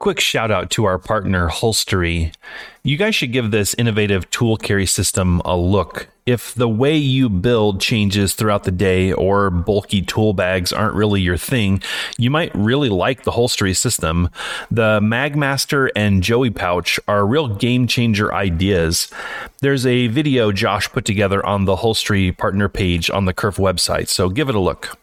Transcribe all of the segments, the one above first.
Quick shout out to our partner, Holstery. You guys should give this innovative tool carry system a look. If the way you build changes throughout the day or bulky tool bags aren't really your thing, you might really like the Holstery system. The Magmaster and Joey pouch are real game changer ideas. There's a video Josh put together on the Holstery partner page on the Kerf website, so give it a look.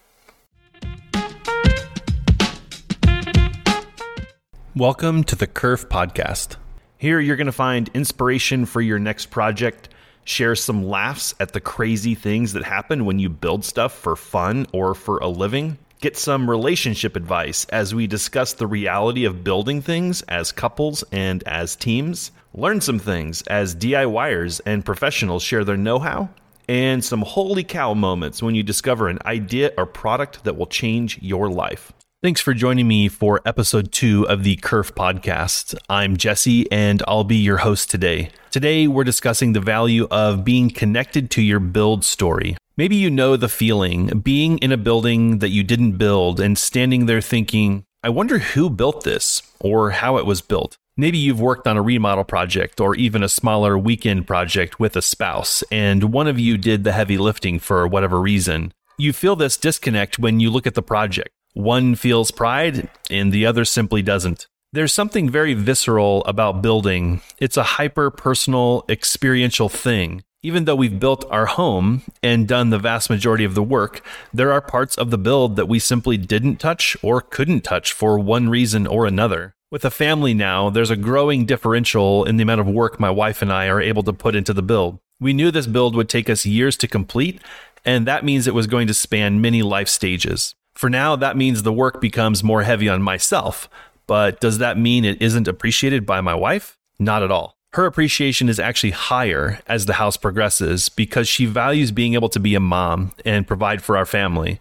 Welcome to the Kerf Podcast. Here you're going to find inspiration for your next project, share some laughs at the crazy things that happen when you build stuff for fun or for a living, get some relationship advice as we discuss the reality of building things as couples and as teams, learn some things as DIYers and professionals share their know how, and some holy cow moments when you discover an idea or product that will change your life. Thanks for joining me for episode two of the Kerf podcast. I'm Jesse and I'll be your host today. Today, we're discussing the value of being connected to your build story. Maybe you know the feeling being in a building that you didn't build and standing there thinking, I wonder who built this or how it was built. Maybe you've worked on a remodel project or even a smaller weekend project with a spouse, and one of you did the heavy lifting for whatever reason. You feel this disconnect when you look at the project. One feels pride and the other simply doesn't. There's something very visceral about building. It's a hyper personal, experiential thing. Even though we've built our home and done the vast majority of the work, there are parts of the build that we simply didn't touch or couldn't touch for one reason or another. With a family now, there's a growing differential in the amount of work my wife and I are able to put into the build. We knew this build would take us years to complete, and that means it was going to span many life stages. For now, that means the work becomes more heavy on myself. But does that mean it isn't appreciated by my wife? Not at all. Her appreciation is actually higher as the house progresses because she values being able to be a mom and provide for our family.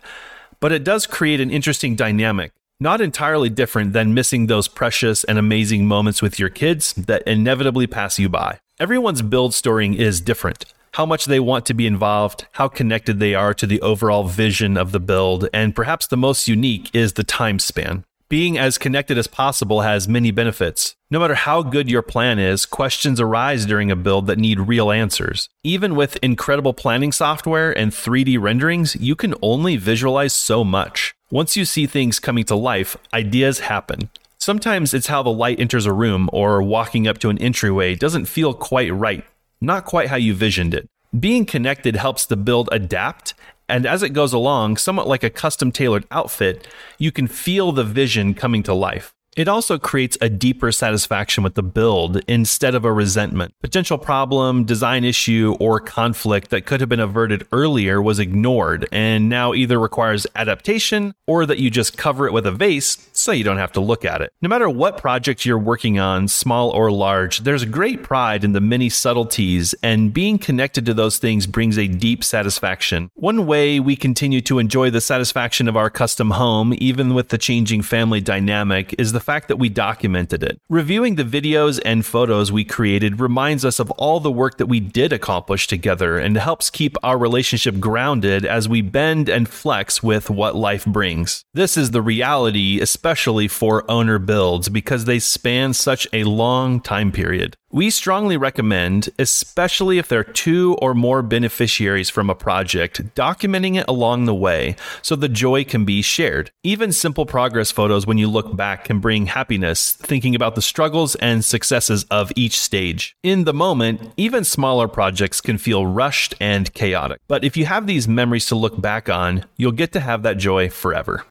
But it does create an interesting dynamic, not entirely different than missing those precious and amazing moments with your kids that inevitably pass you by. Everyone's build story is different how much they want to be involved, how connected they are to the overall vision of the build, and perhaps the most unique is the time span. Being as connected as possible has many benefits. No matter how good your plan is, questions arise during a build that need real answers. Even with incredible planning software and 3D renderings, you can only visualize so much. Once you see things coming to life, ideas happen. Sometimes it's how the light enters a room or walking up to an entryway doesn't feel quite right not quite how you visioned it. Being connected helps the build adapt, and as it goes along, somewhat like a custom tailored outfit, you can feel the vision coming to life. It also creates a deeper satisfaction with the build instead of a resentment. Potential problem, design issue, or conflict that could have been averted earlier was ignored and now either requires adaptation or that you just cover it with a vase so you don't have to look at it. No matter what project you're working on, small or large, there's great pride in the many subtleties, and being connected to those things brings a deep satisfaction. One way we continue to enjoy the satisfaction of our custom home, even with the changing family dynamic, is the fact that we documented it. Reviewing the videos and photos we created reminds us of all the work that we did accomplish together and helps keep our relationship grounded as we bend and flex with what life brings. This is the reality, especially for owner builds, because they span such a long time period. We strongly recommend, especially if there are two or more beneficiaries from a project, documenting it along the way so the joy can be shared. Even simple progress photos when you look back can bring happiness, thinking about the struggles and successes of each stage. In the moment, even smaller projects can feel rushed and chaotic. But if you have these memories to look back on, you'll get to have that joy forever.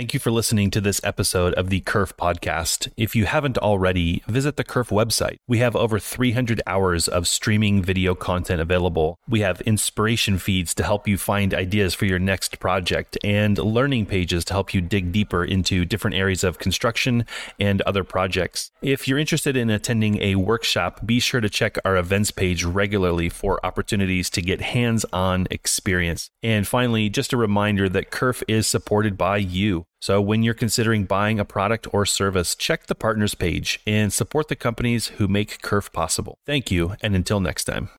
Thank you for listening to this episode of the Kerf podcast. If you haven't already, visit the Kerf website. We have over 300 hours of streaming video content available. We have inspiration feeds to help you find ideas for your next project and learning pages to help you dig deeper into different areas of construction and other projects. If you're interested in attending a workshop, be sure to check our events page regularly for opportunities to get hands on experience. And finally, just a reminder that Kerf is supported by you. So when you're considering buying a product or service, check the partners page and support the companies who make Kerf possible. Thank you, and until next time.